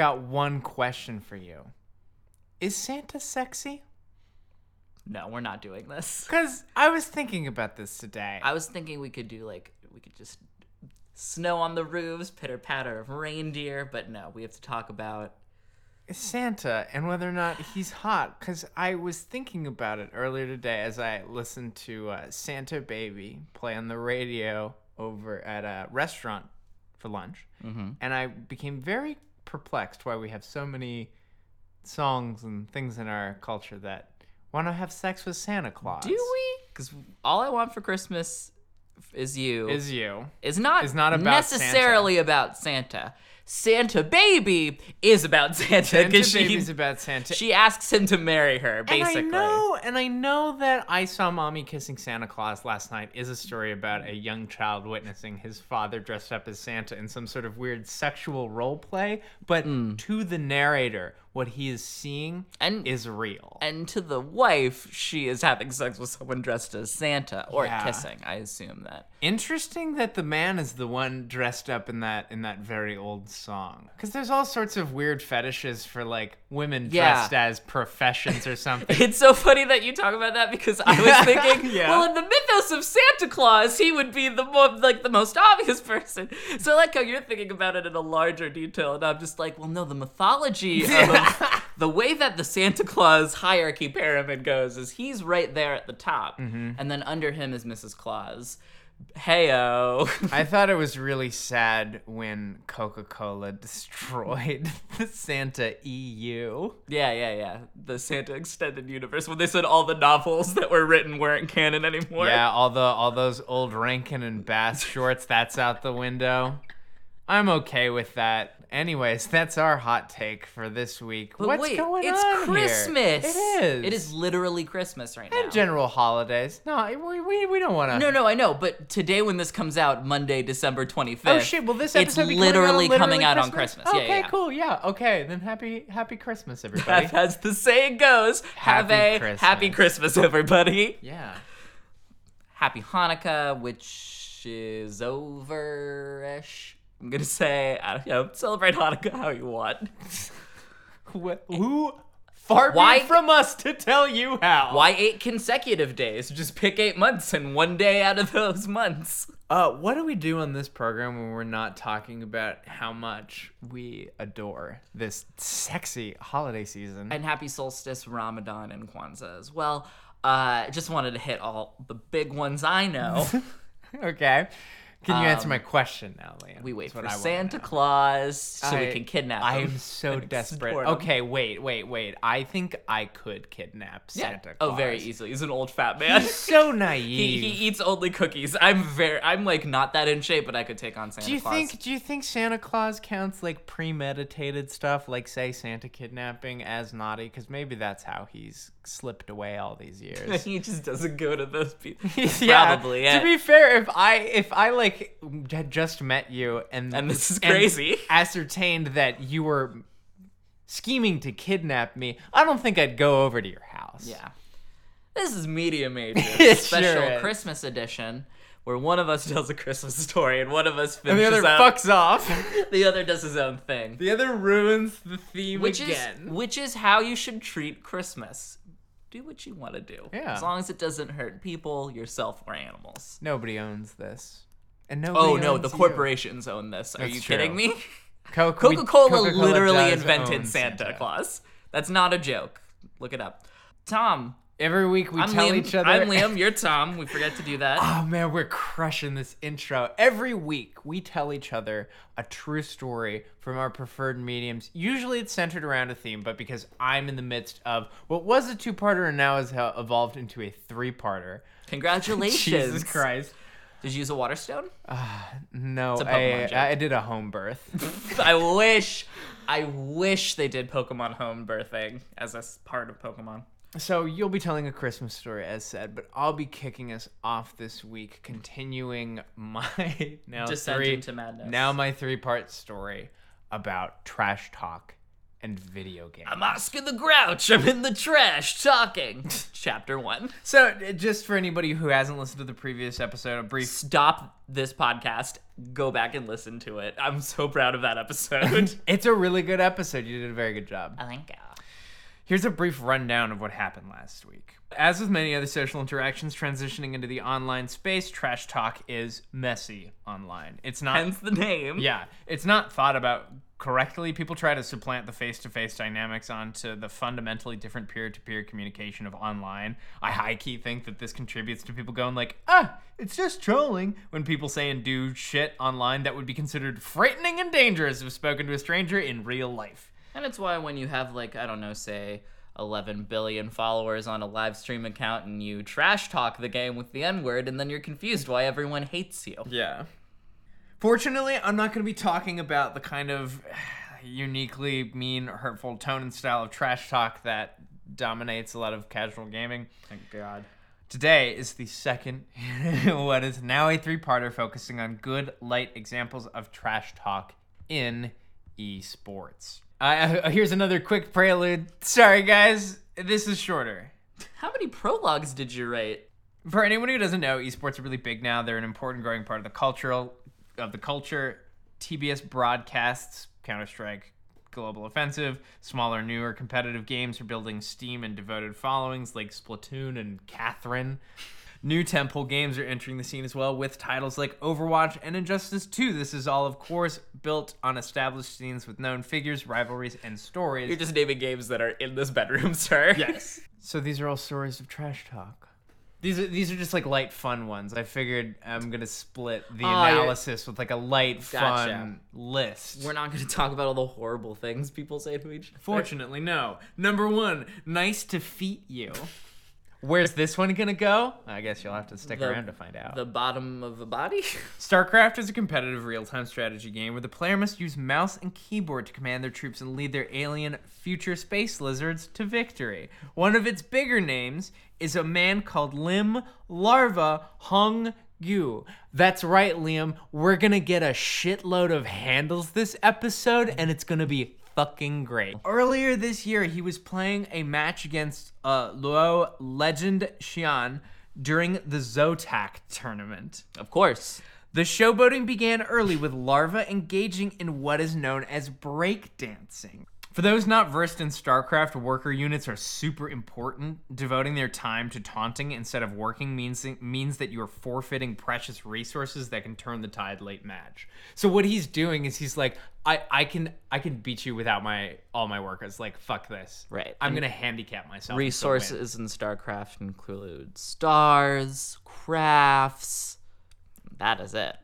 got one question for you. Is Santa sexy? No, we're not doing this. Because I was thinking about this today. I was thinking we could do like we could just snow on the roofs, pitter patter of reindeer, but no, we have to talk about Santa and whether or not he's hot. Because I was thinking about it earlier today as I listened to uh, Santa Baby play on the radio over at a restaurant for lunch. Mm-hmm. And I became very perplexed why we have so many songs and things in our culture that want to have sex with Santa Claus. Do we? Because all I want for Christmas is you. Is you. is not is not about necessarily about Santa. Santa baby is about Santa Santa because she Baby's about Santa. she asks him to marry her basically. And I know, and I know that I saw mommy kissing Santa Claus last night is a story about a young child witnessing his father dressed up as Santa in some sort of weird sexual role play. But Hmm. to the narrator, what he is seeing And- is real. And to the wife, she is having sex with someone dressed as Santa or Yeah. kissing. I assume that. Interesting that the man is the one dressed up in that in that very old song. Because there's all sorts of weird fetishes for like women Yeah. dressed as professions or something. It's so funny that you talk about that because I was thinking, Yeah. well, in the mythos of Santa Claus, he would be the more like the most obvious person. So I like how you're thinking about it in a larger detail, and I'm just like, well, no, the mythology of the way that the Santa Claus hierarchy pyramid goes is he's right there at the top, Mm-hmm. and then under him is Mrs. Claus. Heyo. I thought it was really sad when Coca Cola destroyed the Santa EU. yeah, yeah, yeah. The Santa extended universe when they said all the novels that were written weren't canon anymore. Yeah, all the all those old Rankin and Bass shorts, that's out the window. I'm okay with that. Anyways, that's our hot take for this week. But What's wait, going it's on here? Christmas. It is. It is literally Christmas right now. And general holidays. No, we, we, we don't want to. no, no, I know, but today when this comes out, Monday, December 25th. Oh shit! Well, this it's episode be literally coming, out on coming out on Christmas. Okay, yeah, yeah. cool. Yeah. Okay, then happy happy Christmas, everybody. As the saying goes, have a Christmas. happy Christmas, everybody. yeah. Happy Hanukkah, which is over-ish. I'm gonna say, I don't know, celebrate Hanukkah how you want. Wh- Who far Why- from us to tell you how? Why eight consecutive days? Just pick eight months and one day out of those months. Uh, what do we do on this program when we're not talking about how much we adore this sexy holiday season? and happy solstice, Ramadan, and Kwanzaa as well. Uh, just wanted to hit all the big ones I know. okay. Can you answer my question now, Liam? Um, we wait That's for I Santa. Claus so we can kidnap him. I am so desperate. Okay, wait, wait, wait. I think I could kidnap Yeah. Santa Claus. Oh, very easily. He's an old fat man. He's so he, naive. he eats only cookies. I'm very. I'm like not that in shape, but I could take on Santa do you Claus. think do you think Santa Claus counts like premeditated stuff, like say Santa kidnapping as naughty? Because maybe that's how he's slipped away all these years. he just doesn't go to those people? yeah. Probably. Yeah. To be fair, if I if I like had just met you and And this is crazy. ascertained that you were scheming to kidnap me, I don't think I'd go over to your house. Yeah. This is Media Major, special sure is. Christmas edition, where one of us tells a Christmas story and one of us finishes And the other fucks off. the other does his own thing. the other ruins the theme Which again. is which is how you should treat Christmas. Do what you want to do. Yeah. As long as it doesn't hurt people, yourself, or animals. Nobody owns this. And oh, nobody Oh no, the you. corporations own this. Are That's you true. kidding me? Coca-Cola Coca-Cola literally invented own Santa, Claus. That's not a joke. Look it up. Tom, Every week we I'm tell Liam. each other. I'm Liam. You're Tom. We forget to do that. Oh man, we're crushing this intro. Every week we tell each other a true story from our preferred mediums. Usually it's centered around a theme, but because I'm in the midst of what was a two-parter and now has evolved into a three-parter. Congratulations. Jesus Christ. Did you use a water stone? Uh, no, I, joke. I did a home birth. I wish, I wish they did Pokemon home birthing as a part of Pokemon. So you'll be telling a Christmas story, as said, but I'll be kicking us off this week, continuing my now Descent three into madness. now my three-part story about trash talk and video games. I'm Oscar the Grouch. I'm in the trash talking. chapter one. So, uh, just for anybody who hasn't listened to the previous episode, a brief Stop this podcast. Go back and listen to it. I'm so proud of that episode. It's a really good episode. You did a very good job. I thank you. Here's a brief rundown of what happened last week. As with many other social interactions transitioning into the online space, trash talk is messy online. It's not Hence the name. Yeah, it's not thought about correctly. People try to supplant the face-to-face dynamics onto the fundamentally different peer-to-peer communication of online. I high key think that this contributes to people going like, "Ah, it's just trolling." When people say and do shit online that would be considered frightening and dangerous if spoken to a stranger in real life. And it's why when you have like I don't know, say 11 billion followers on a live stream account and you trash talk the game with the N word and then you're confused why everyone hates you. Yeah. Fortunately, I'm not going to be talking about the kind of uniquely mean, hurtful tone and style of trash talk that dominates a lot of casual gaming. Thank God. Today is the second, what is now a three parter focusing on good, light examples of trash talk in esports. Uh, here's another quick prelude. Sorry, guys, this is shorter. How many prologues did you write? For anyone who doesn't know, esports are really big now. They're an important growing part of the cultural of the culture. TBS broadcasts Counter Strike, Global Offensive. Smaller, newer competitive games are building steam and devoted followings like Splatoon and Catherine. New temple games are entering the scene as well with titles like Overwatch and Injustice 2. This is all, of course, built on established scenes with known figures, rivalries, and stories. You're just naming games that are in this bedroom, sir. Yes. so these are all stories of trash talk. These are these are just like light fun ones. I figured I'm gonna split the Oh, analysis with like a light Gotcha. fun list. We're not going to talk about all the horrible things people say to each other. Fortunately, no. Number one, nice to feet you. Where's this one gonna go? I guess you'll have to stick The- around to find out. The bottom of a body? StarCraft is a competitive real-time strategy game where the player must use mouse and keyboard to command their troops and lead their alien future space lizards to victory. One of its bigger names is a man called Lim Larva Hung Yu. That's right, Liam. We're gonna get a shitload of handles this episode, and it's gonna be fucking great. Earlier this year, he was playing a match against uh, Luo Legend Xian during the Zotac tournament. Of course. The showboating began early with Larva engaging in what is known as breakdancing. For those not versed in StarCraft, worker units are super important. Devoting their time to taunting instead of working means means that you're forfeiting precious resources that can turn the tide late match. So what he's doing is he's like, I, I can I can beat you without my all my workers. Like fuck this. Right. I'm And gonna handicap myself. and still win. Resources in StarCraft include stars, crafts. That is it.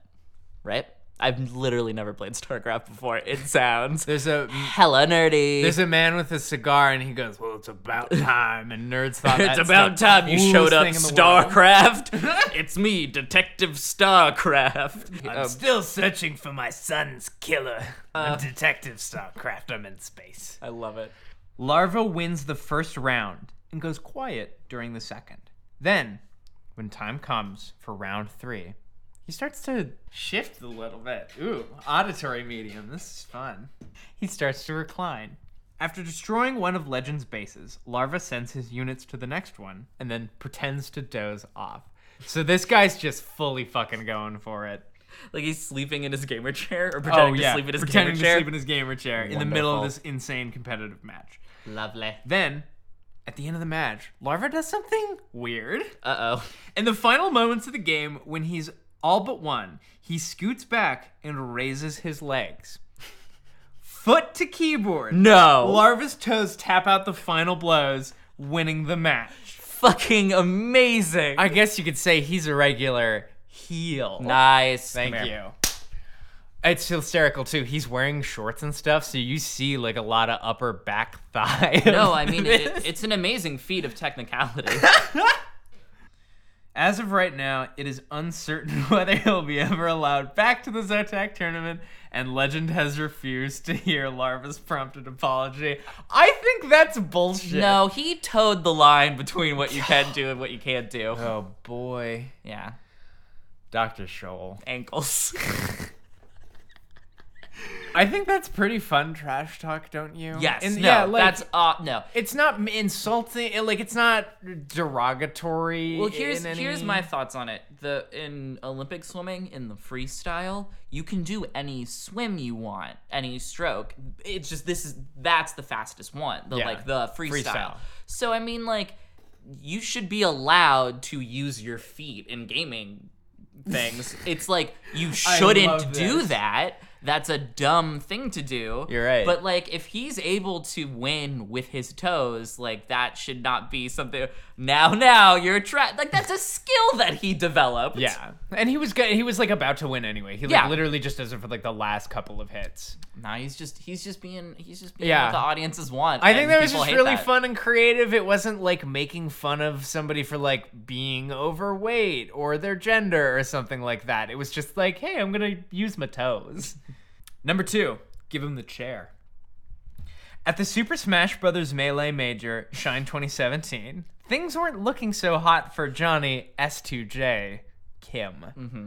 Right? I've literally never played StarCraft before. It sounds There's a hella nerdy. There's a man with a cigar, and he goes, "Well, it's about time." And nerds thought it's about time you showed up, thing in the world. StarCraft. it's me, Detective StarCraft. I'm Um, still searching for my son's killer. I'm Detective Starcraft. I'm in space. I love it. Larva wins the first round and goes quiet during the second. Then, when time comes for round three, he starts to shift a little bit. Ooh, auditory medium. This is fun. He starts to recline. After destroying one of Legend's bases, Larva sends his units to the next one and then pretends to doze off. So this guy's just fully fucking going for it. Like he's sleeping in his gamer chair or Oh pretending yeah, to sleep in his pretending gamer to chair. sleep in his gamer chair in the middle of this insane competitive match. Lovely. Then, at the end of the match, Larva does something weird. Uh oh. In the final moments of the game, when he's all but one, he scoots back and raises his legs. Foot to keyboard. No. Larva's toes tap out the final blows, winning the match. Fucking amazing. I guess you could say he's a regular heel. nice. Thank you. It's hysterical too. He's wearing shorts and stuff, so you see like a lot of upper back thigh. No, I mean it, it's an amazing feat of technicality. As of right now, it is uncertain whether he'll be ever allowed back to the Zotac tournament, and Legend has refused to hear Larva's prompted apology. I think that's bullshit. no, he towed the line between what you can do and what you can't do. Oh boy. Yeah, Dr. Scholl. ankles. I think that's pretty fun trash talk, don't you? Yes. And, no, yeah, like, that's uh no. it's not insulting. it- Like it's not derogatory. Well, here's any- here's my thoughts on it. The in Olympic swimming in the freestyle, you can do any swim you want, any stroke. It's just this is that's the fastest one. The Yeah. like the freestyle. Freestyle. So I mean like you should be allowed to use your feet in gaming things. it's like you shouldn't do that. That's a dumb thing to do. You're right. But like if he's able to win with his toes, like that should not be something now now you're tra- like that's a skill that he developed. Yeah, and he was good. He was like about to win anyway. He like Yeah. literally just does it for like the last couple of hits. Now he's just he's just being he's just being Yeah. what the audiences want. I think that was just really that. fun and creative. It wasn't like making fun of somebody for like being overweight or their gender or something like that. It was just like, hey, I'm gonna use my toes. Number two, give him the chair. At the Super Smash Bros. Melee Major Shine 2017, things weren't looking so hot for Johnny S2J Kim. Mm-hmm.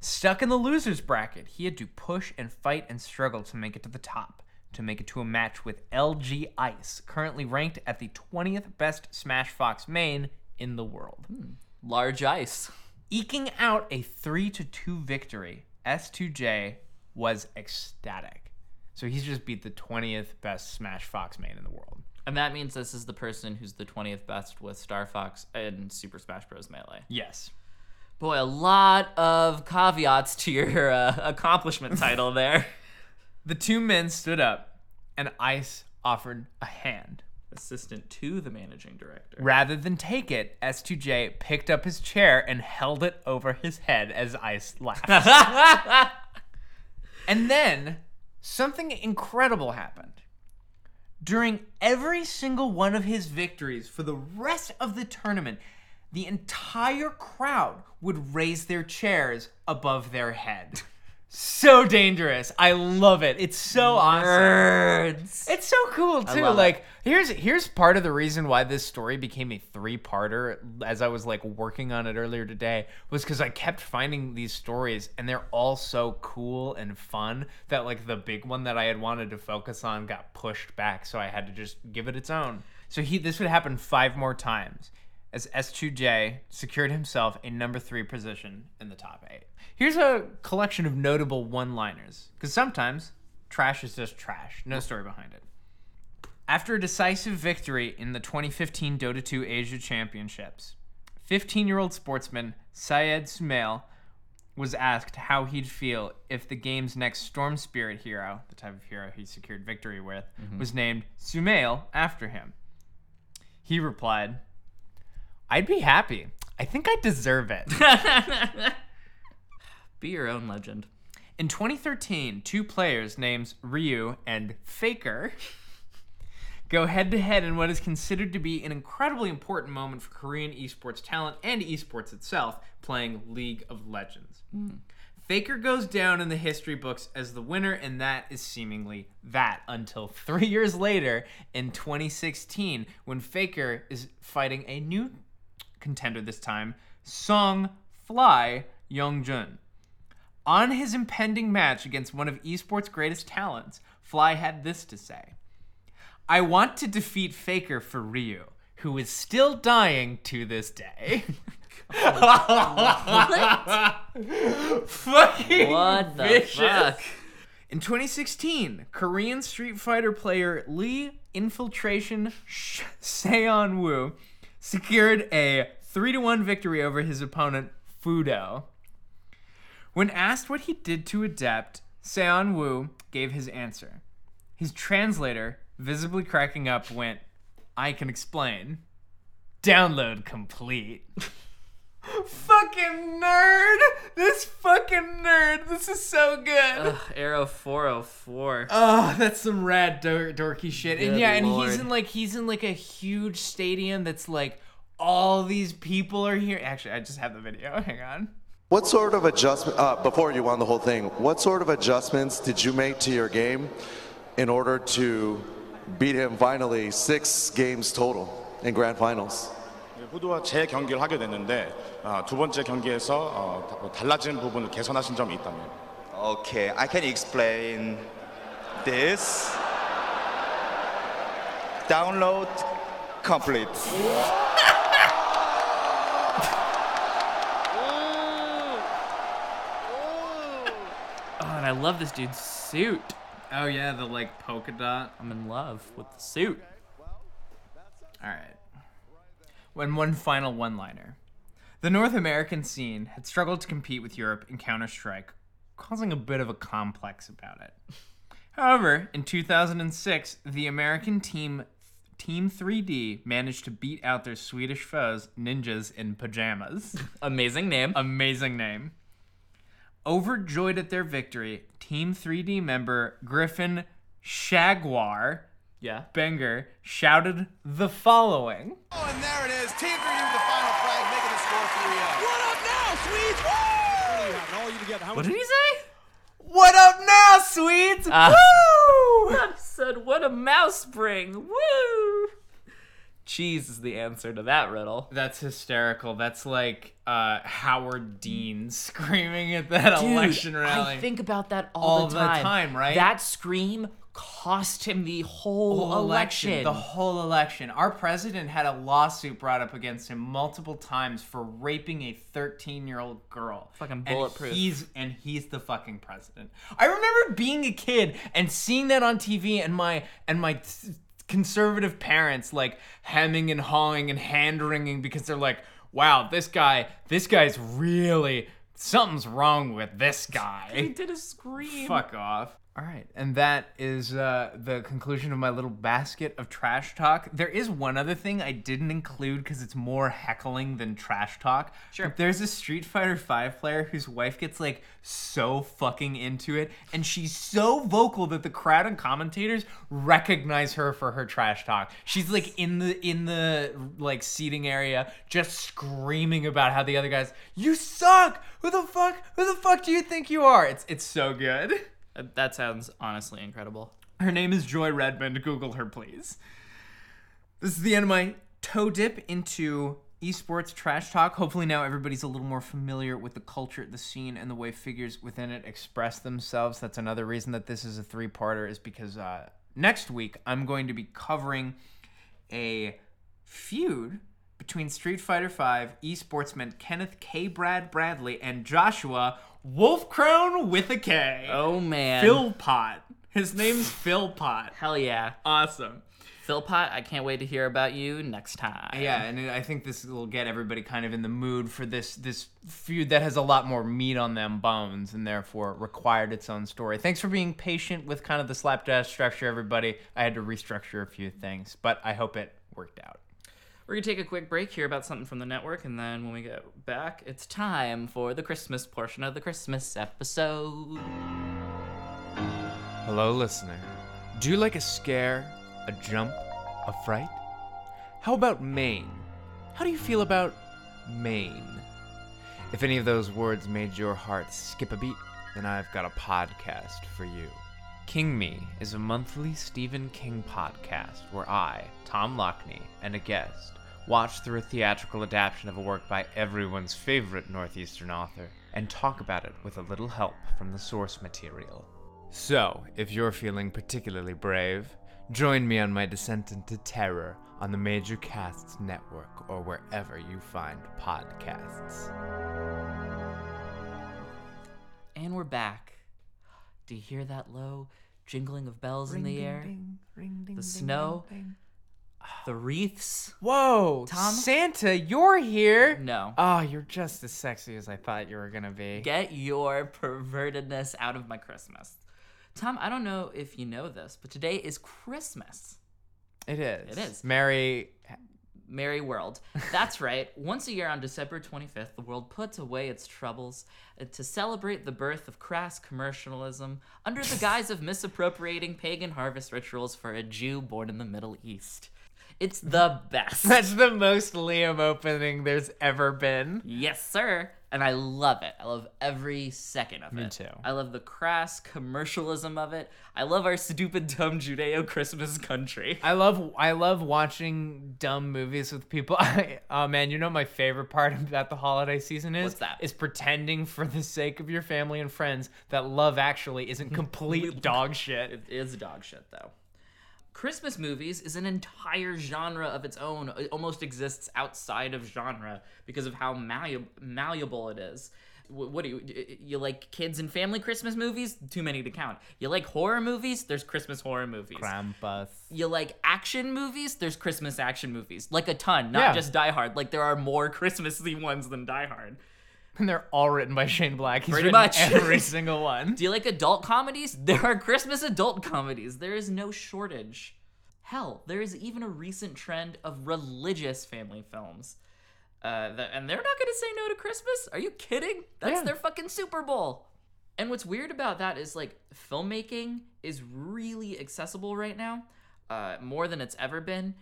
Stuck in the losers bracket, he had to push and fight and struggle to make it to the top, to make it to a match with LG Ice, currently ranked at the 20th best Smash Fox main in the world. Hmm. large ice. Eking out a 3 to 2 victory, S2J was ecstatic. So he's just beat the 20th best Smash Fox main in the world. And that means this is the person who's the 20th best with Star Fox and Super Smash Bros. Melee. Yes. Boy, a lot of caveats to your uh, accomplishment title there. The two men stood up, and Ice offered a hand. Assistant to the managing director. Rather than take it, S2J picked up his chair and held it over his head as Ice laughed. and then something incredible happened. During every single one of his victories for the rest of the tournament, the entire crowd would raise their chairs above their head. So dangerous. I love it. It's so awesome. It's so cool too. love it. Like here's here's part of the reason why this story became a three-parter as I was like working on it earlier today was cuz I kept finding these stories and they're all so cool and fun that like the big one that I had wanted to focus on got pushed back so I had to just give it its own. So he this would happen 5 more times as S2J secured himself a number 3 position in the top 8. Here's a collection of notable one-liners cuz sometimes trash is just trash. No story behind it. After a decisive victory in the 2015 Dota 2 Asia Championships, 15 year old sportsman Syed Sumail was asked how he'd feel if the game's next Storm Spirit hero, the type of hero he secured victory with, mm-hmm. was named Sumail after him. He replied, I'd be happy. I think I deserve it. Be your own legend. In 2013, two players named Ryu and Faker go head to head in what is considered to be an incredibly important moment for Korean esports talent and esports itself, playing League of Legends. Hmm. Faker goes down in the history books as the winner, and that is seemingly that until three years later in 2016 when Faker is fighting a new contender this time, Song Fly Youngjun. On his impending match against one of esports' greatest talents, Fly had this to say I want to defeat Faker for Ryu, who is still dying to this day. What? Fucking What the vicious. fuck? In 2016, Korean Street Fighter player Lee Infiltration Seon Woo secured a 3 to 1 victory over his opponent Fudo. When asked what he did to adapt, Seon Woo gave his answer. His translator, visibly cracking up, went, I can explain. Download complete. fucking nerd! This fucking nerd! This is so good! Ugh, Error 404. Oh, that's some rad dor- dorky shit. and Good yeah, and lord. he's in like he's in like a huge stadium that's like all these people are here. Actually, I just have the video. Hang on. What sort of adjustment, uh, before you won the whole thing, what sort of adjustments did you make to your game in order to beat him finally six games total in grand finals? 후드와 재 경기를 하게 됐는데 아, 두 번째 경기에서 어, 다- 달라진 부분을 개선하신 점이 있다면 어, Okay, I can explain this. Download complete. Oh, and I love this dude's suit. Oh yeah, the like polka dot. I'm in love with the suit. All right. When one final one-liner. The North American scene had struggled to compete with Europe in Counter-Strike, causing a bit of a complex about it. However, in 2006, the American team Team 3D managed to beat out their Swedish foes, Ninjas in Pajamas. Amazing name. Amazing name. Overjoyed at their victory, Team 3D member Griffin Shaguar yeah. Benger shouted the following. Oh, and there it is. Team 3 with the final frag, making the score 3 What up now, Swedes? Woo! All you together. How What much- did he say? What up now, Swedes? Ah. Woo! I said, what a mouse spring. Woo! Cheese is the answer to that riddle. That's hysterical. That's like uh, Howard Dean screaming at that Dude, election rally. I think about that all, All the the time. time, right? That scream cost him the whole, whole election. The whole election. Our president had a lawsuit brought up against him multiple times for raping a 13-year-old girl. Fucking And bulletproof. he's and he's the fucking president. I remember being a kid and seeing that on TV and my and my t- conservative parents like hemming and hawing and hand wringing because they're like, "Wow, this guy, this guy's really something's wrong with this guy." he did a scream. Fuck off. All right, and that is uh, the conclusion of my little basket of trash talk. There is one other thing I didn't include because it's more heckling than trash talk. Sure. But there's a Street Fighter Five player whose wife gets like so fucking into it, and she's so vocal that the crowd and commentators recognize her for her trash talk. She's like in the in the like seating area, just screaming about how the other guys, "You suck! Who the fuck? Who the fuck do you think you are?" It's it's so good. Uh, That sounds honestly incredible. Her name is Joy Redmond. Google her, please. This is the end of my toe dip into esports trash talk. Hopefully, now everybody's a little more familiar with the culture, the scene, and the way figures within it express themselves. That's another reason that this is a three parter, is because uh, next week I'm going to be covering a feud between Street Fighter V esportsmen Kenneth K. Brad Bradley and Joshua Wolfkrone with a K. Oh man. Philpot. His name's Philpot. Hell yeah. Awesome. Philpot, I can't wait to hear about you next time. Yeah, and I think this will get everybody kind of in the mood for this this feud that has a lot more meat on them bones and therefore required its own story. Thanks for being patient with kind of the slapdash structure, everybody. I had to restructure a few things, but I hope it worked out. We're going to take a quick break here about something from the network, and then when we get back, it's time for the Christmas portion of the Christmas episode. Hello, listener. Do you like a scare, a jump, a fright? How about Maine? How do you feel about Maine? If any of those words made your heart skip a beat, then I've got a podcast for you. King Me is a monthly Stephen King podcast where I, Tom Lockney, and a guest watch through a theatrical adaptation of a work by everyone's favorite Northeastern author and talk about it with a little help from the source material. So, if you're feeling particularly brave, join me on my descent into terror on the Major Casts Network or wherever you find podcasts. And we're back. Do you hear that low jingling of bells in the air? The snow? The wreaths? Whoa, Tom? Santa, you're here. No. Oh, you're just as sexy as I thought you were gonna be. Get your pervertedness out of my Christmas. Tom, I don't know if you know this, but today is Christmas. It is. It is. Merry. Merry world. That's right. Once a year on December 25th, the world puts away its troubles uh, to celebrate the birth of crass commercialism under the guise of misappropriating pagan harvest rituals for a Jew born in the Middle East. It's the best. That's the most Liam opening there's ever been. yes, sir. And I love it. I love every second of Me it. too. I love the crass commercialism of it. I love our stupid, dumb Judeo Christmas country. I love I love watching dumb movies with people. I, oh man, you know my favorite part about the holiday season is What's that? is pretending for the sake of your family and friends that Love Actually isn't complete dog shit. It is dog shit though. Christmas movies is an entire genre of its own. It almost exists outside of genre because of how malleable, malleable it is. What do you you like kids and family Christmas movies? Too many to count. You like horror movies? There's Christmas horror movies. Krampus. You like action movies? There's Christmas action movies. Like a ton, not Yeah. just Die Hard. Like there are more Christmassy ones than Die Hard. And they're all written by Shane Black. He's Pretty much. every single one. Do you like adult comedies? There are Christmas adult comedies. There is no shortage. Hell, there is even a recent trend of religious family films. Uh, that, and they're not going to say no to Christmas? Are you kidding? That's Yeah. their fucking Super Bowl. And what's weird about that is like filmmaking is really accessible right now, uh, more than it's ever been.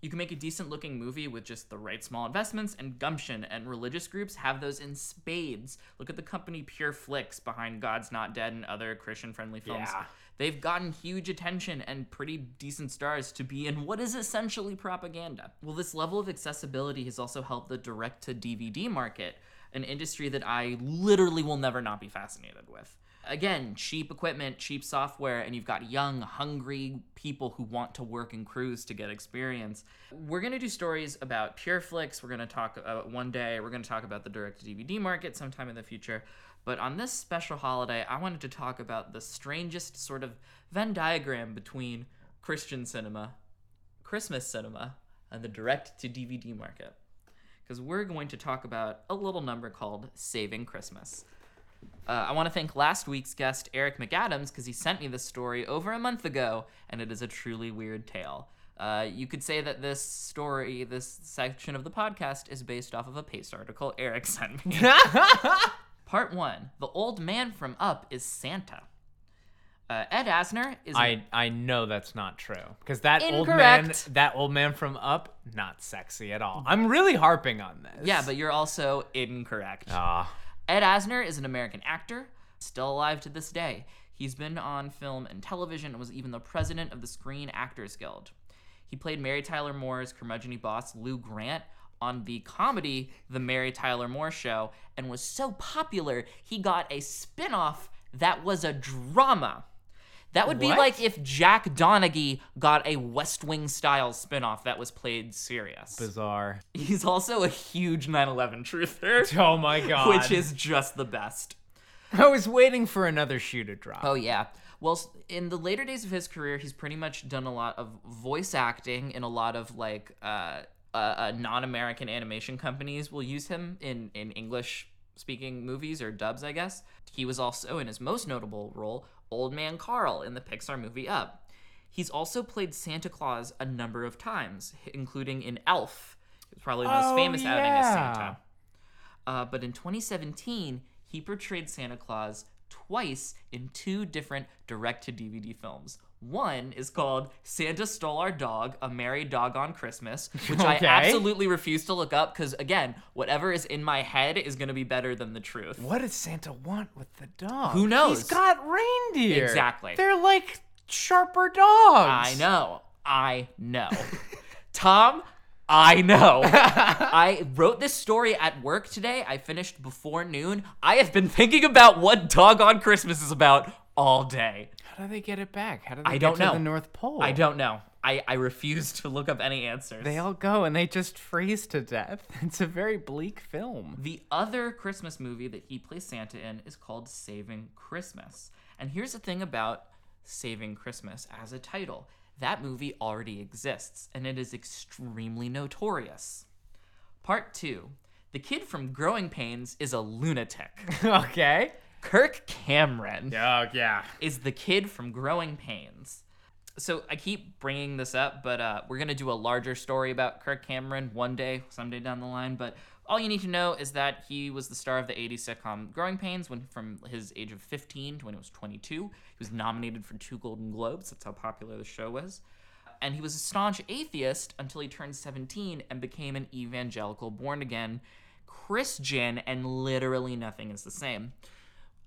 You can make a decent looking movie with just the right small investments and gumption, and religious groups have those in spades. Look at the company Pure Flix behind God's Not Dead and other Christian friendly films. Yeah. They've gotten huge attention and pretty decent stars to be in what is essentially propaganda. Well, this level of accessibility has also helped the direct to DVD market, an industry that I literally will never not be fascinated with. Again, cheap equipment, cheap software, and you've got young, hungry people who want to work in crews to get experience. We're gonna do stories about PureFlix. We're gonna talk about one day. We're gonna talk about the direct to DVD market sometime in the future. But on this special holiday, I wanted to talk about the strangest sort of Venn diagram between Christian cinema, Christmas cinema, and the direct to DVD market. Because we're going to talk about a little number called Saving Christmas. Uh, I want to thank last week's guest, Eric McAdams, because he sent me this story over a month ago, and it is a truly weird tale. Uh, you could say that this story, this section of the podcast, is based off of a Paste article Eric sent me. Part one The old man from Up is Santa. Uh, Ed Asner is. I I know that's not true because that old man, that old man from Up, not sexy at all. I'm really harping on this. yeah, but you're also incorrect. ah, Ed Asner is an American actor, still alive to this day. He's been on film and television and was even the president of the Screen Actors Guild. He played Mary Tyler Moore's curmudgeony boss, Lou Grant, on the comedy The Mary Tyler Moore Show and was so popular, he got a spin off that was a drama. That would be What? like if Jack Donaghy got a West Wing style spin off that was played serious. bizarre. He's also a huge 9 11 truther. Oh my god. Which is just the best. I was waiting for another shoe to drop. Oh yeah. Well, in the later days of his career, he's pretty much done a lot of voice acting in a lot of like uh, uh, uh, non-American animation companies will use him in in English speaking movies or dubs, I guess. He was also in his most notable role, Old Man Carl in the Pixar movie Up. He's also played Santa Claus a number of times, including in Elf. It's probably the most Oh, famous outing as. Santa. Uh, but in 2017, he portrayed Santa Claus twice in two different direct to DVD films. One is called Santa Stole Our Dog, A Merry Doggone Christmas, which I absolutely refuse to look up because, again, whatever is in my head is going to be better than the truth. What does Santa want with the dog? Who knows? He's got reindeer. Exactly. They're like sharper dogs. I know. I know. Tom, I know. I wrote this story at work today. I finished before noon. I have been thinking about what Doggone Christmas is about all day. How do they get it back? How do they I get don't to know. the North Pole? I don't know. I, I refuse to look up any answers. They all go and they just freeze to death. It's a very bleak film. The other Christmas movie that he plays Santa in is called Saving Christmas. And here's the thing about Saving Christmas as a title that movie already exists, and it is extremely notorious. Part two The kid from Growing Pains is a lunatic. okay. Kirk Cameron Oh yeah. is the kid from Growing Pains. So I keep bringing this up, but uh, we're gonna do a larger story about Kirk Cameron one day, someday down the line. But all you need to know is that he was the star of the 80s sitcom Growing Pains when from his age of 15 to when he was 22. He was nominated for two Golden Globes. That's how popular the show was. And he was a staunch atheist until he turned 17 and became an evangelical born again Christian, and literally nothing is the same.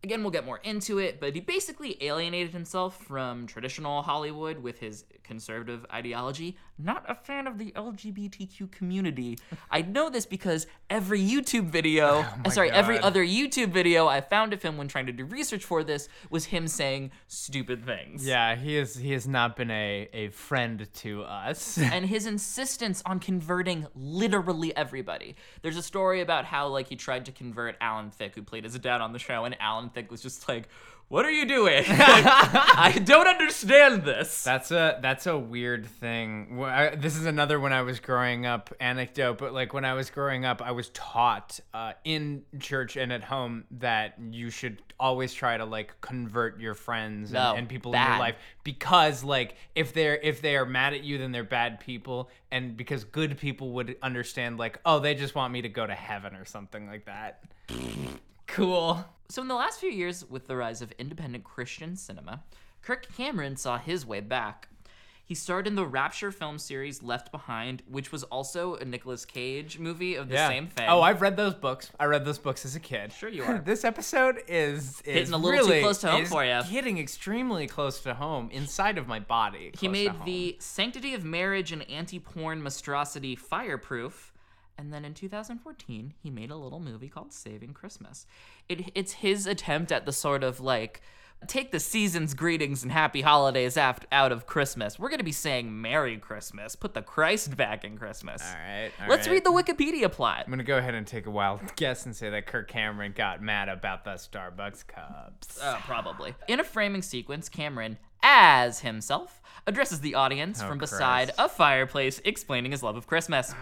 Again, we'll get more into it, but he basically alienated himself from traditional Hollywood with his conservative ideology. Not a fan of the LGBTQ community. I know this because every YouTube video, uh, sorry, every other YouTube video I found of him when trying to do research for this was him saying stupid things. Yeah, he is. He has not been a a friend to us. and his insistence on converting literally everybody. There's a story about how like he tried to convert Alan Thicke, who played his dad on the show, and Alan Thicke was just like, "What are you doing? I don't understand this." That's a that's a weird thing. I- This is another when I was growing up anecdote, but like when I was growing up, I was taught uh, in church and at home that you should always try to like convert your friends and, No, and people in your life because like if they're if they are mad at you, then they're bad people, and because good people would understand like oh they just want me to go to heaven or something like that. cool. So, in the last few years, with the rise of independent Christian cinema, Kirk Cameron saw his way back. He starred in the Rapture film series Left Behind, which was also a Nicolas Cage movie of the Yeah. same thing. Oh, I've read those books. I read those books as a kid. Sure you are. this episode is, is Hitting a little too close to home for ya. Hitting extremely close to home inside of my body. He made the Sanctity of Marriage and Anti-Porn Monstrosity Fireproof, and then in 2014 he made a little movie called Saving Christmas. It, it's his attempt at the sort of like take the season's greetings and happy holidays aft, out of Christmas. We're gonna be saying Merry Christmas. Put the Christ back in Christmas. All right. all Let's right. read the Wikipedia plot. I'm gonna go ahead and take a wild guess and say that Kirk Cameron got mad about the Starbucks cups. Uh, probably. In a framing sequence, Cameron, as himself, addresses the audience Oh, from beside Christ. a fireplace, explaining his love of Christmas.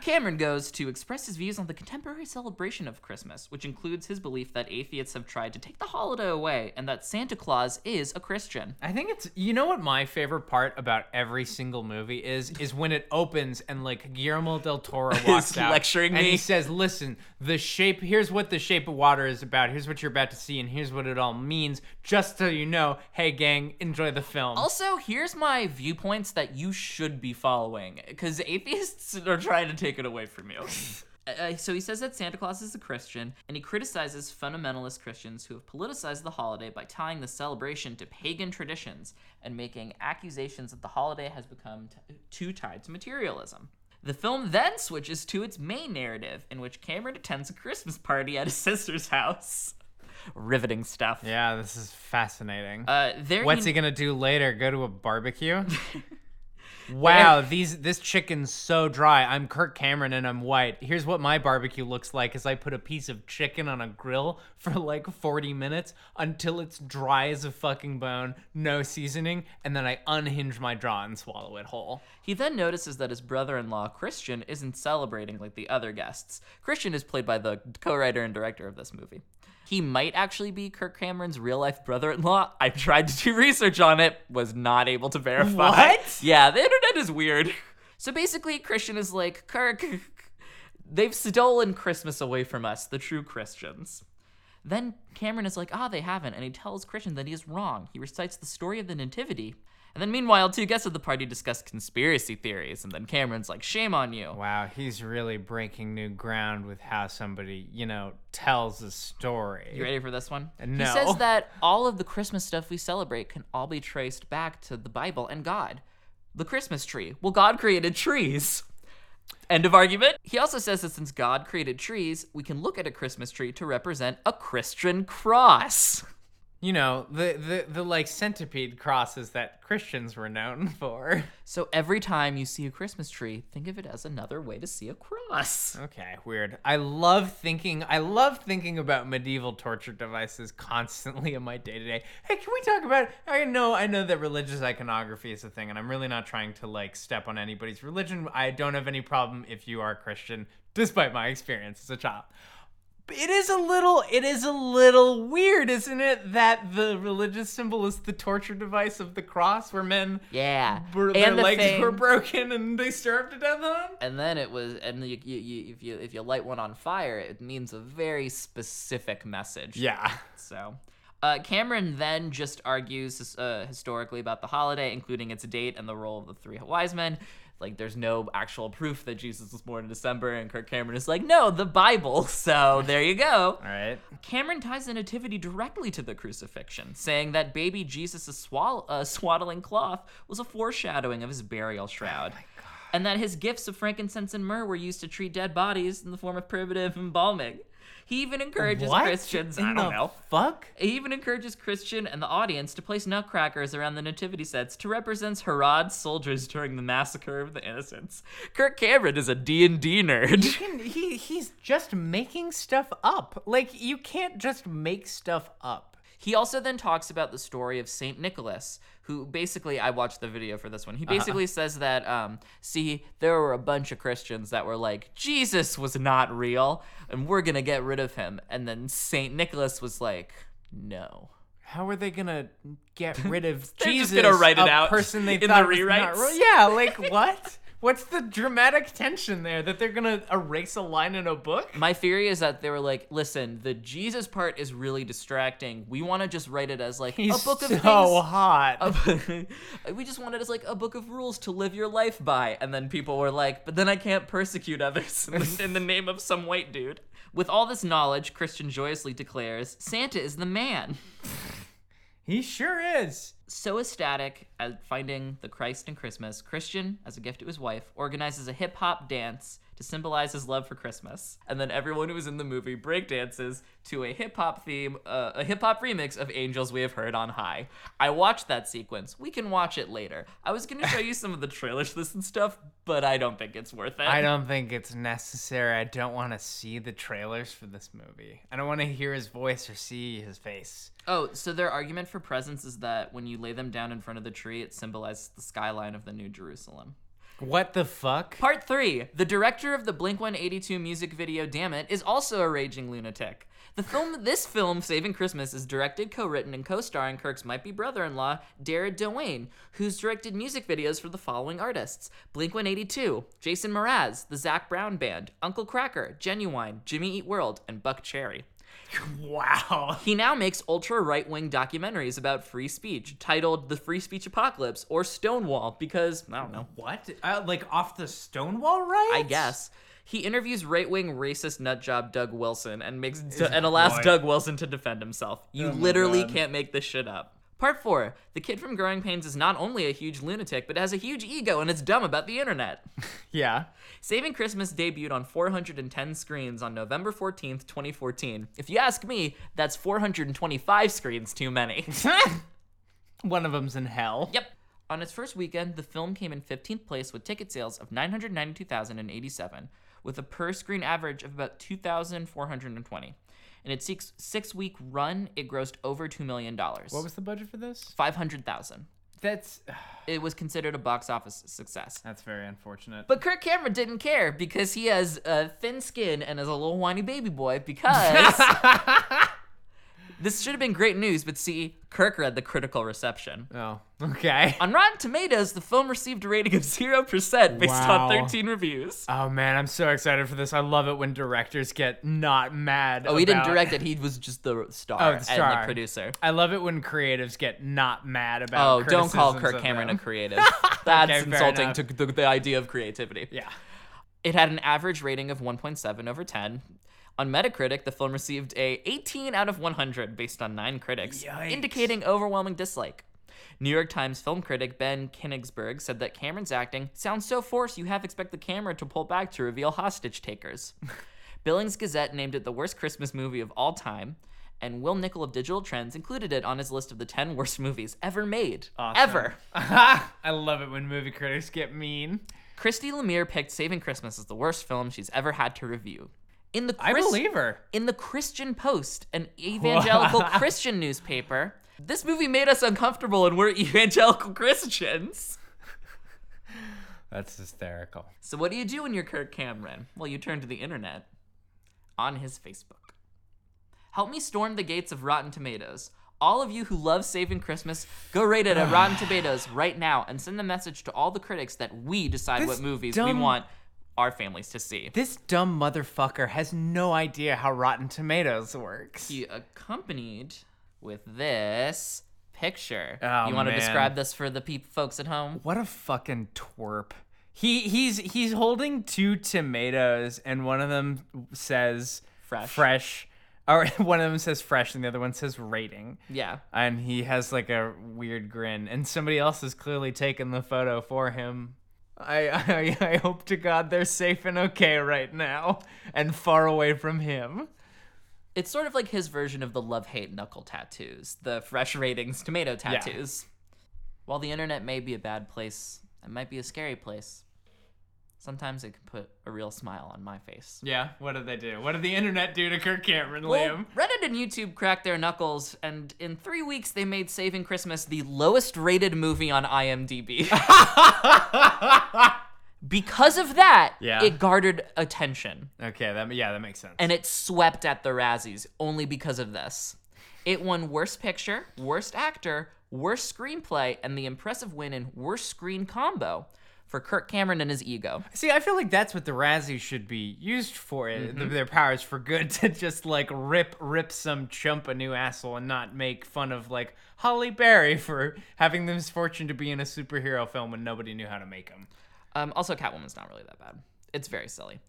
Cameron goes to express his views on the contemporary celebration of Christmas, which includes his belief that atheists have tried to take the holiday away and that Santa Claus is a Christian. I think it's you know what my favorite part about every single movie is is when it opens and like Guillermo del Toro walks out lecturing and me. he says, "Listen, the shape here's what the shape of water is about. Here's what you're about to see, and here's what it all means. Just so you know, hey gang, enjoy the film." Also, here's my viewpoints that you should be following, because atheists are trying to take it away from you. Uh, so he says that Santa Claus is a Christian, and he criticizes fundamentalist Christians who have politicized the holiday by tying the celebration to pagan traditions and making accusations that the holiday has become t- too tied to materialism. The film then switches to its main narrative, in which Cameron attends a Christmas party at his sister's house. Riveting stuff. yeah, this is fascinating. Uh, there What's he gonna do later? Go to a barbecue? wow, these this chicken's so dry. I'm Kirk Cameron and I'm white. Here's what my barbecue looks like: is I put a piece of chicken on a grill for like 40 minutes until it's dry as a fucking bone, no seasoning, and then I unhinge my jaw and swallow it whole. He then notices that his brother in law, Christian, isn't celebrating like the other guests. Christian is played by the co writer and director of this movie. He might actually be Kirk Cameron's real life brother in law. I tried to do research on it, was not able to verify. What? Yeah, the internet is weird. So basically, Christian is like, Kirk, they've stolen Christmas away from us, the true Christians. Then Cameron is like, ah, they haven't, and he tells Christian that he is wrong. He recites the story of the Nativity. And then meanwhile, two guests of the party discuss conspiracy theories, and then Cameron's like, shame on you. Wow, he's really breaking new ground with how somebody, you know, tells a story. You ready for this one? No. He says that all of the Christmas stuff we celebrate can all be traced back to the Bible and God. The Christmas tree. Well, God created trees. End of argument. He also says that since God created trees, we can look at a Christmas tree to represent a Christian cross. You know, the, the the like centipede crosses that Christians were known for. So every time you see a Christmas tree, think of it as another way to see a cross. Okay, weird. I love thinking. I love thinking about medieval torture devices constantly in my day to day. Hey, can we talk about? I know, I know that religious iconography is a thing, and I'm really not trying to like step on anybody's religion. I don't have any problem if you are Christian, despite my experience as a child. It is a little, it is a little weird, isn't it, that the religious symbol is the torture device of the cross, where men, Yeah. were, their the legs thing, were broken and they starved to death on. and then it was and you, you, you, if you if you light one on fire, it means a very specific message. Yeah. So, uh, Cameron then just argues uh, historically about the holiday, including its date and the role of the three wise men. Like there's no actual proof that Jesus was born in December, and Kirk Cameron is like, no, the Bible. So there you go. All right. Cameron ties the nativity directly to the crucifixion, saying that baby Jesus' swall- uh, swaddling cloth was a foreshadowing of his burial shroud. and that his gifts of frankincense and myrrh were used to treat dead bodies in the form of primitive embalming. He even encourages What? Christians, In I don't the know. Fuck. He even encourages Christian and the audience to place nutcrackers around the nativity sets to represent Herod's soldiers during the massacre of the innocents. Kirk Cameron is a D&D nerd. You can, he he's just making stuff up. Like you can't just make stuff up. He also then talks about the story of Saint Nicholas, who basically I watched the video for this one. He basically says that um, see, there were a bunch of Christians that were like, Jesus was not real, and we're gonna get rid of him. And then Saint Nicholas was like, No. How are they gonna get rid of They're just Jesus? gonna write it a out person they in the thought was not rewrites. real? Yeah, like what? What's the dramatic tension there that they're gonna erase a line in a book? My theory is that they were like, listen, the Jesus part is really distracting. We want to just write it as like He's a book of so things. hot. a- we just want it as like a book of rules to live your life by. And then people were like, but then I can't persecute others in the, in the name of some white dude. With all this knowledge, Christian joyously declares, Santa is the man. he sure is. So ecstatic at finding the Christ in Christmas, Christian, as a gift to his wife, organizes a hip hop dance to symbolize his love for Christmas. And then everyone who was in the movie breakdances to a hip hop theme, uh, a hip hop remix of Angels We Have Heard on High. I watched that sequence. We can watch it later. I was gonna show you some of the trailers for this and stuff, but I don't think it's worth it. I don't think it's necessary. I don't want to see the trailers for this movie. I don't want to hear his voice or see his face. Oh, so their argument for presents is that when you lay them down in front of the tree, it symbolizes the skyline of the New Jerusalem. What the fuck? Part 3. The director of the Blink 182 music video Damn It is also a raging lunatic. The film this film, Saving Christmas, is directed, co-written, and co-starring Kirk's might-be brother-in-law, Darren Doane, who's directed music videos for the following artists. Blink 182, Jason Mraz, the Zac Brown Band, Uncle Kracker, Ginuwine, Jimmy Eat World, and Buckcherry. Wow. He now makes ultra right wing documentaries about free speech, titled The Free Speech Apocalypse or Stonewall, because, I don't know, What? Uh, like off the Stonewall right? I guess. He interviews right wing racist nutjob Doug Wilson and makes and allows. Doug Wilson to defend himself. You Oh literally God. can't make this shit up. Part 4. The kid from Growing Pains is not only a huge lunatic, but has a huge ego and it's dumb about the internet. Yeah. Saving Christmas debuted on 410 screens on November 14th, 2014. If you ask me, that's 425 screens too many. One of them's in hell. Yep. On its first weekend, the film came in 15th place with ticket sales of 992,087, with a per screen average of about 2,420. In its six, six week run, it grossed over $2 million. What was the budget for this? 500,000. That's It was considered a box office success. that's very unfortunate. But Kirk Cameron didn't care because he has uh, thin skin and is a little whiny baby boy because this should have been great news, but see, Kirk read the critical reception. oh, okay. On Rotten Tomatoes, the film received a rating of 0% based Wow. on 13 reviews. Oh man, I'm so excited for this. I love it when directors get not mad. Oh, he didn't direct it, he was just the star, Oh, the and the producer. I love it when creatives get not mad about. Oh, don't call Kirk Cameron a creative. That's Okay, insulting to the, the idea of creativity. Yeah. It had an average rating of 1.7 over 10. On Metacritic, the film received a 18 out of 100 based on nine critics, Yikes. indicating overwhelming dislike. New York Times film critic Ben Kenigsberg said that Cameron's acting sounds so forced you half expect the camera to pull back to reveal hostage takers. Billings Gazette named it the worst Christmas movie of all time, and Will Nicol of Digital Trends included it on his list of the 10 worst movies ever made. Ever. I love it when movie critics get mean. Christy Lemire picked Saving Christmas as the worst film she's ever had to review. In the I believe her. in the Christian Post, an evangelical Christian newspaper, this movie made us uncomfortable and we're evangelical Christians. That's hysterical. So what do you do when you're Kirk Cameron? Well, you turn to the internet on his Facebook. Help me storm the gates of Rotten Tomatoes. All of you who love Saving Christmas, go rate it at Rotten Tomatoes right now and send a message to all the critics that we decide This what movies we want our families to see. This dumb motherfucker has no idea how Rotten Tomatoes works. He accompanied with this picture. Oh, you want to describe this for the folks at home? What a fucking twerp. He he's he's holding two tomatoes, and one of them says Fresh. fresh, or one of them says fresh, and the other one says rating. Yeah. And he has like a weird grin, and somebody else has clearly taken the photo for him. I, I I hope to God they're safe and okay right now, and far away from him. It's sort of like his version of the love hate knuckle tattoos, the fresh ratings tomato tattoos. While the internet may be a bad place, it might be a scary place. Sometimes it can put a real smile on my face. Yeah, what did they do? What did the internet do to Kirk Cameron, Well, Liam? Reddit and YouTube cracked their knuckles, and in three weeks they made Saving Christmas the lowest rated movie on IMDb. because of that, Yeah. it garnered attention. Okay, that yeah, that makes sense. and it swept at the Razzies only because of this. It won Worst Picture, Worst Actor, Worst Screenplay, and the impressive win in Worst Screen Combo for Kirk Cameron and his ego. See, I feel like that's what the Razzies should be used for. eh, Mm-hmm. th- Their powers for good to just like rip rip some chump a new asshole and not make fun of like Halle Berry for having the misfortune to be in a superhero film when nobody knew how to make him. Um, also, Catwoman's not really that bad. It's very silly.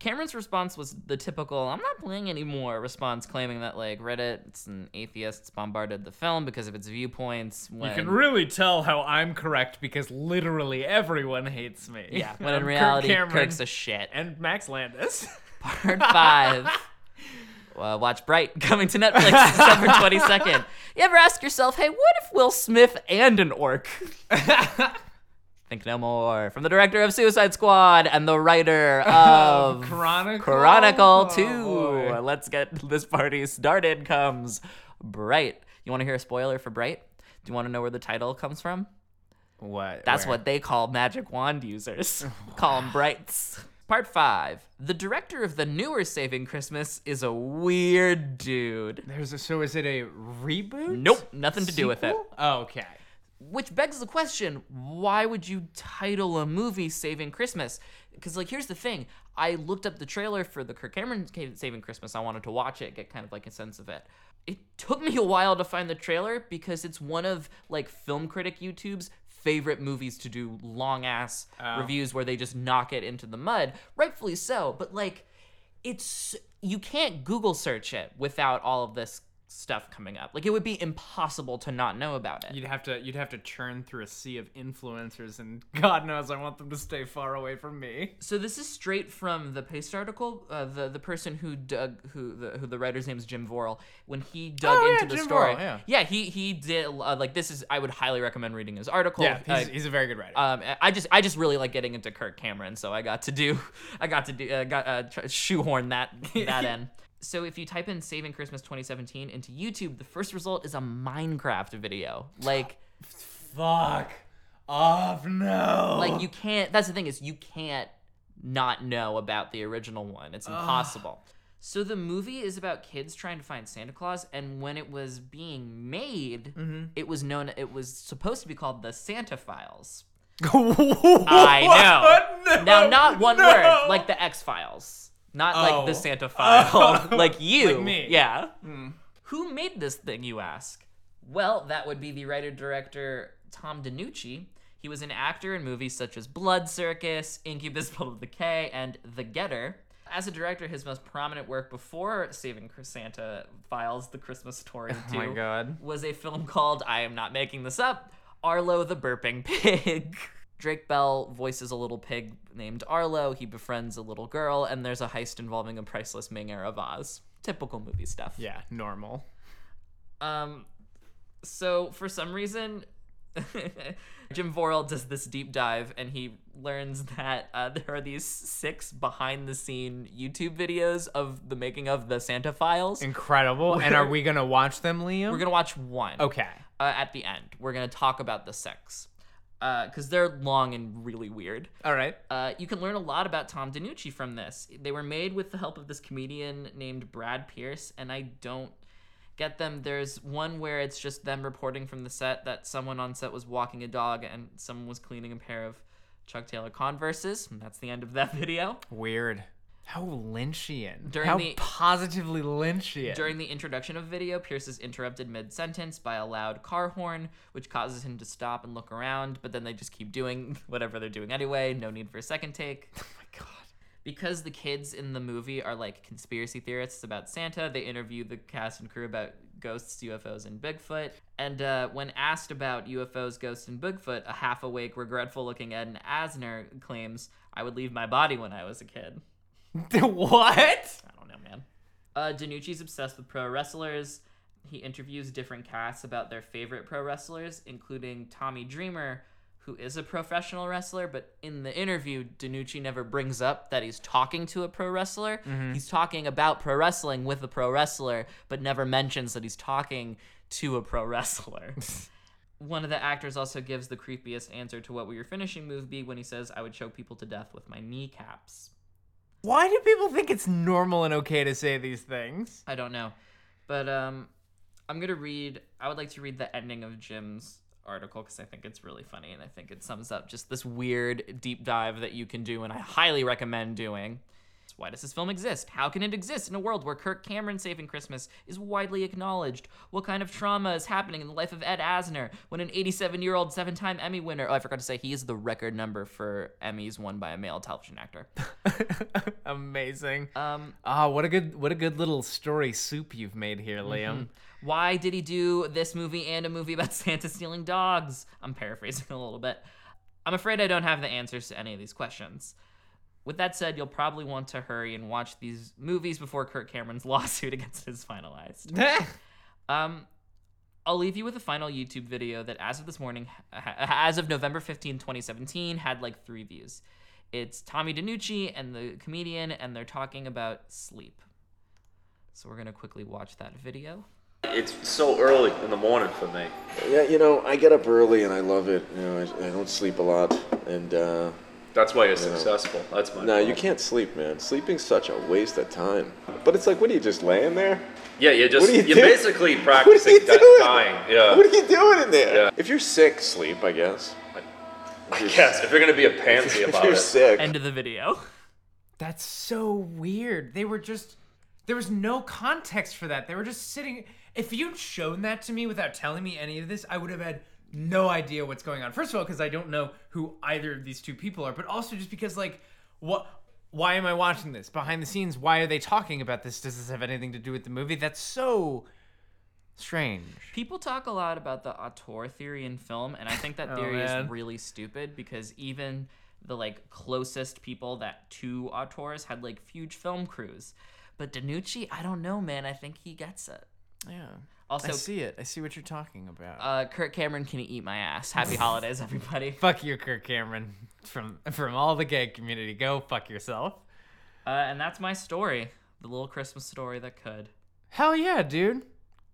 Cameron's response was the typical "I'm not playing anymore" response, claiming that like Reddit and atheists bombarded the film because of its viewpoints. When, You can really tell how I'm correct because literally everyone hates me. yeah, when in Kirk reality, Cameron Kirk's a shit. and Max Landis. Part five. Uh, watch Bright coming to Netflix December 22nd. You ever ask yourself, hey, what if Will Smith and an orc? Think no more. From the director of Suicide Squad and the writer oh, of Chronicle. Chronicle Oh, 2. boy. Let's get this party started. Comes Bright. You want to hear a spoiler for Bright? Do you want to know where the title comes from? What? That's where? what they call magic wand users. call them brights. Part 5. The director of the newer Saving Christmas is a weird dude. There's a, so is it a reboot? Nope, nothing to do with it. Oh, okay. Which begs the question why would you title a movie Saving Christmas? Because, like, here's the thing I looked up the trailer for the Kirk Cameron Saving Christmas. I wanted to watch it, get kind of like a sense of it. It took me a while to find the trailer because it's one of, like, film critic YouTube's favorite movies to do long ass reviews where they just knock it into the mud. Rightfully so, but, like, it's you can't Google search it without all of this stuff coming up. Like it would be impossible to not know about it. You'd have to you'd have to churn through a sea of influencers, and God knows I want them to stay far away from me. So this is straight from the Paste article. Uh, the the person who dug who the who the writer's name is Jim Vorel. When he dug Oh, into yeah, the Jim story, Vorel, yeah. he he did uh, like this is I would highly recommend reading his article. Yeah, he's, Uh, he's a very good writer. um, I just I just really like getting into Kirk Cameron, so I got to do I got to do uh, got uh, shoehorn that that in. So if you type in "Saving Christmas 2017" into YouTube, the first result is a Minecraft video. Like Fuck off, no. like you can't. That's the thing is you can't not know about the original one. It's impossible. So the movie is about kids trying to find Santa Claus, and when it was being made, mm-hmm. it was known. It was supposed to be called the Santa Files. I know. now, not one no. word, like the X Files, not like Oh. the Santa File, like you, Like me. Yeah. Hmm. Who made this thing, you ask? Well, that would be the writer director Tom DeNucci. He was an actor in movies such as Blood Circus, Incubus, Build of the K, and The Getter. As a director, his most prominent work before Saving Santa Files, The Christmas Story 2, Oh my God. was a film called, I am not making this up, Arlo the Burping Pig. Drake Bell voices a little pig named Arlo. He befriends a little girl, and there's a heist involving a priceless Ming era vase. Typical movie stuff. yeah, normal. Um, so for some reason, Jim Vorel does this deep dive, and he learns that uh, there are these six behind-the-scene YouTube videos of the making of the Santa Files. Incredible. and are we gonna watch them, Liam? We're gonna watch one. Okay. Uh, at the end, we're gonna talk about the six, because they're long and really weird. All right. Uh, you can learn a lot about Tom DeNucci from this. They were made with the help of this comedian named Brad Pierce, and I don't get them. There's one where it's just them reporting from the set that someone on set was walking a dog and someone was cleaning a pair of Chuck Taylor Converses. And that's the end of that video. Weird. How Lynchian. During How the- positively Lynchian. During the introduction of video, Pierce is interrupted mid sentence by a loud car horn, which causes him to stop and look around, but then they just keep doing whatever they're doing anyway. No need for a second take. oh my god. Because the kids in the movie are like conspiracy theorists about Santa, they interview the cast and crew about ghosts, UFOs, and Bigfoot. And uh, when asked about UFOs, ghosts, and Bigfoot, a half awake, regretful looking Ed Asner claims, I would leave my body when I was a kid. what? I don't know, man. Uh, DeNucci's obsessed with pro wrestlers. He interviews different casts about their favorite pro wrestlers, including Tommy Dreamer, who is a professional wrestler. But in the interview, Danucci never brings up that he's talking to a pro wrestler. He's talking about pro wrestling with a pro wrestler, but never mentions that he's talking to a pro wrestler. One of the actors also gives the creepiest answer to what will your finishing move be when he says, I would choke people to death with my kneecaps. Why do people think it's normal and okay to say these things? I don't know. But um I'm going to read I would like to read the ending of Jim's article cuz I think it's really funny and I think it sums up just this weird deep dive that you can do and I highly recommend doing. Why does this film exist? How can it exist in a world where Kirk Cameron saving Christmas is widely acknowledged? What kind of trauma is happening in the life of Ed Asner when an 87 year old seven time Emmy winner, oh, I forgot to say, he is the record number for Emmys won by a male television actor. Amazing. Um, Ah, what a good what a good little story soup you've made here, Liam. Why did he do this movie and a movie about Santa stealing dogs? I'm paraphrasing a little bit. I'm afraid I don't have the answers to any of these questions. With that said, you'll probably want to hurry and watch these movies before Kirk Cameron's lawsuit against it is finalized. Um, I'll leave you with a final YouTube video that, as of this morning, as of November 15, 2017, had like three views. It's Tommy DeNucci and the comedian, and they're talking about sleep. So we're gonna quickly watch that video. It's so early in the morning for me. Yeah, you know, I get up early and I love it. You know, I, I don't sleep a lot, and uh, That's why you're successful. That's my. no, you can't sleep, man. Sleeping's such a waste of time. But it's like, what are you just laying there? Yeah, you're just What are you you're doing? basically What practicing are you doing? dying. Yeah. What are you doing in there? Yeah. If you're sick, sleep. I guess. I guess if you're gonna be a pansy if about you're it. sick, End of the video. That's so weird. They were just there was no context for that. They were just sitting if you'd shown that to me without telling me any of this, I would have had no idea what's going on. First of all, because I don't know who either of these two people are, but also just because like what why am I watching this? Behind the scenes, why are they talking about this? Does this have anything to do with the movie? That's so strange. People talk a lot about the auteur theory in film, and I think that Oh, theory man. is really stupid because even the like closest people that two auteurs had like huge film crews. But DeNucci, I don't know, man. I think he gets it. Yeah. Also, I see it. I see what you're talking about. uh, Kirk Cameron can you eat my ass. Happy holidays, everybody. fuck you, Kirk Cameron. From from all the gay community, go fuck yourself. Uh, and that's my story, the little Christmas story that could. Hell yeah, dude.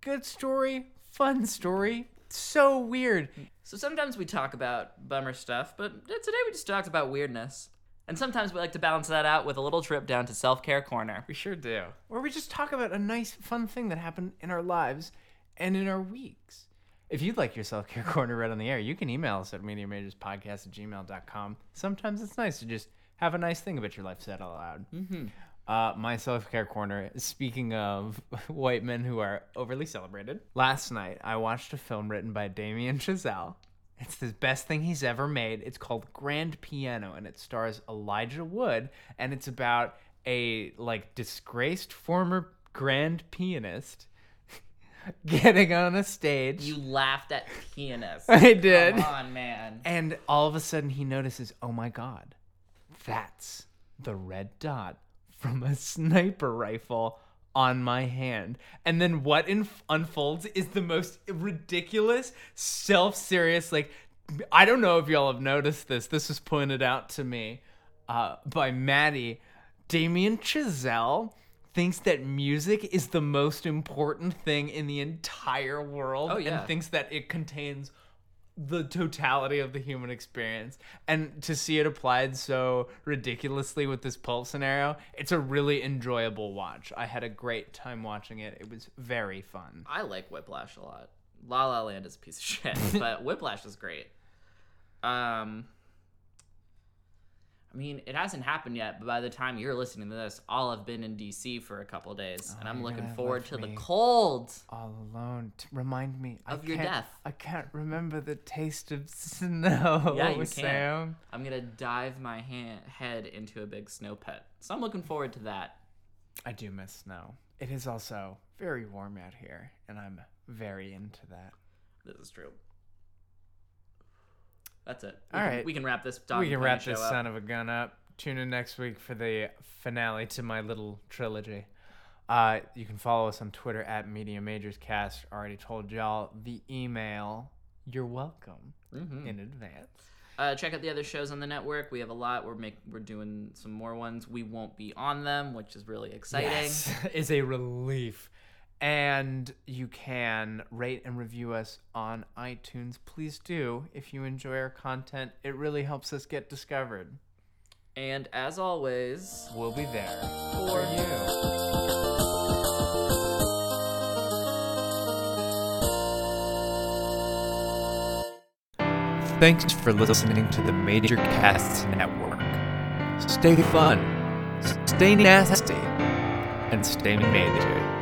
Good story, fun story. So weird. So sometimes we talk about bummer stuff, but today we just talked about weirdness. And sometimes we like to balance that out with a little trip down to Self Care Corner. We sure do. Or we just talk about a nice, fun thing that happened in our lives and in our weeks. If you'd like your self care corner read on the air, you can email us at mediamajorspodcast at gmail.com. Sometimes it's nice to just have a nice thing about your life said out loud. Mm-hmm. Uh, my self care corner, speaking of white men who are overly celebrated, last night I watched a film written by Damien Chazelle. It's the best thing he's ever made. It's called Grand Piano, and it stars Elijah Wood, and it's about a like disgraced former grand pianist getting on a stage. You laughed at pianists. I did. Come on, man. And all of a sudden he notices, oh my god, that's the red dot from a sniper rifle on my hand. And then what inf- unfolds is the most ridiculous, self serious, like, I don't know if y'all have noticed this. This was pointed out to me uh, by Maddie. Damien Chazelle thinks that music is the most important thing in the entire world Oh, yeah. and thinks that it contains the totality of the human experience and to see it applied so ridiculously with this pulp scenario it's a really enjoyable watch i had a great time watching it it was very fun I like Whiplash a lot. La La Land is a piece of shit, but Whiplash is great. Um, I mean, it hasn't happened yet, but by the time you're listening to this, I'll have been in DC for a couple days, and oh, I'm Oh, looking forward to the cold. All alone. T- remind me I Of your can't- death. I can't remember the taste of snow. Yeah, you Sam. can. I'm gonna dive my hand, head into a big snow pit, so I'm looking forward to that. I do miss snow. It is also very warm out here, and I'm very into that. This is true. That's it. We All can, right. we can wrap this. Dog we can wrap this up. son of a gun up. Tune in next week for the finale to my little trilogy. Uh, you can follow us on Twitter at Media Majors Cast. Already told y'all the email. You're welcome Mm-hmm. in advance. Uh, check out the other shows on the network. We have a lot. We're make we're doing some more ones. We won't be on them, which is really exciting. Yes, is a relief. And you can rate and review us on iTunes. Please do if you enjoy our content. It really helps us get discovered. And as always, We'll be there For you. Thanks for listening to the Major Casts Network. Stay fun, stay nasty, and stay major.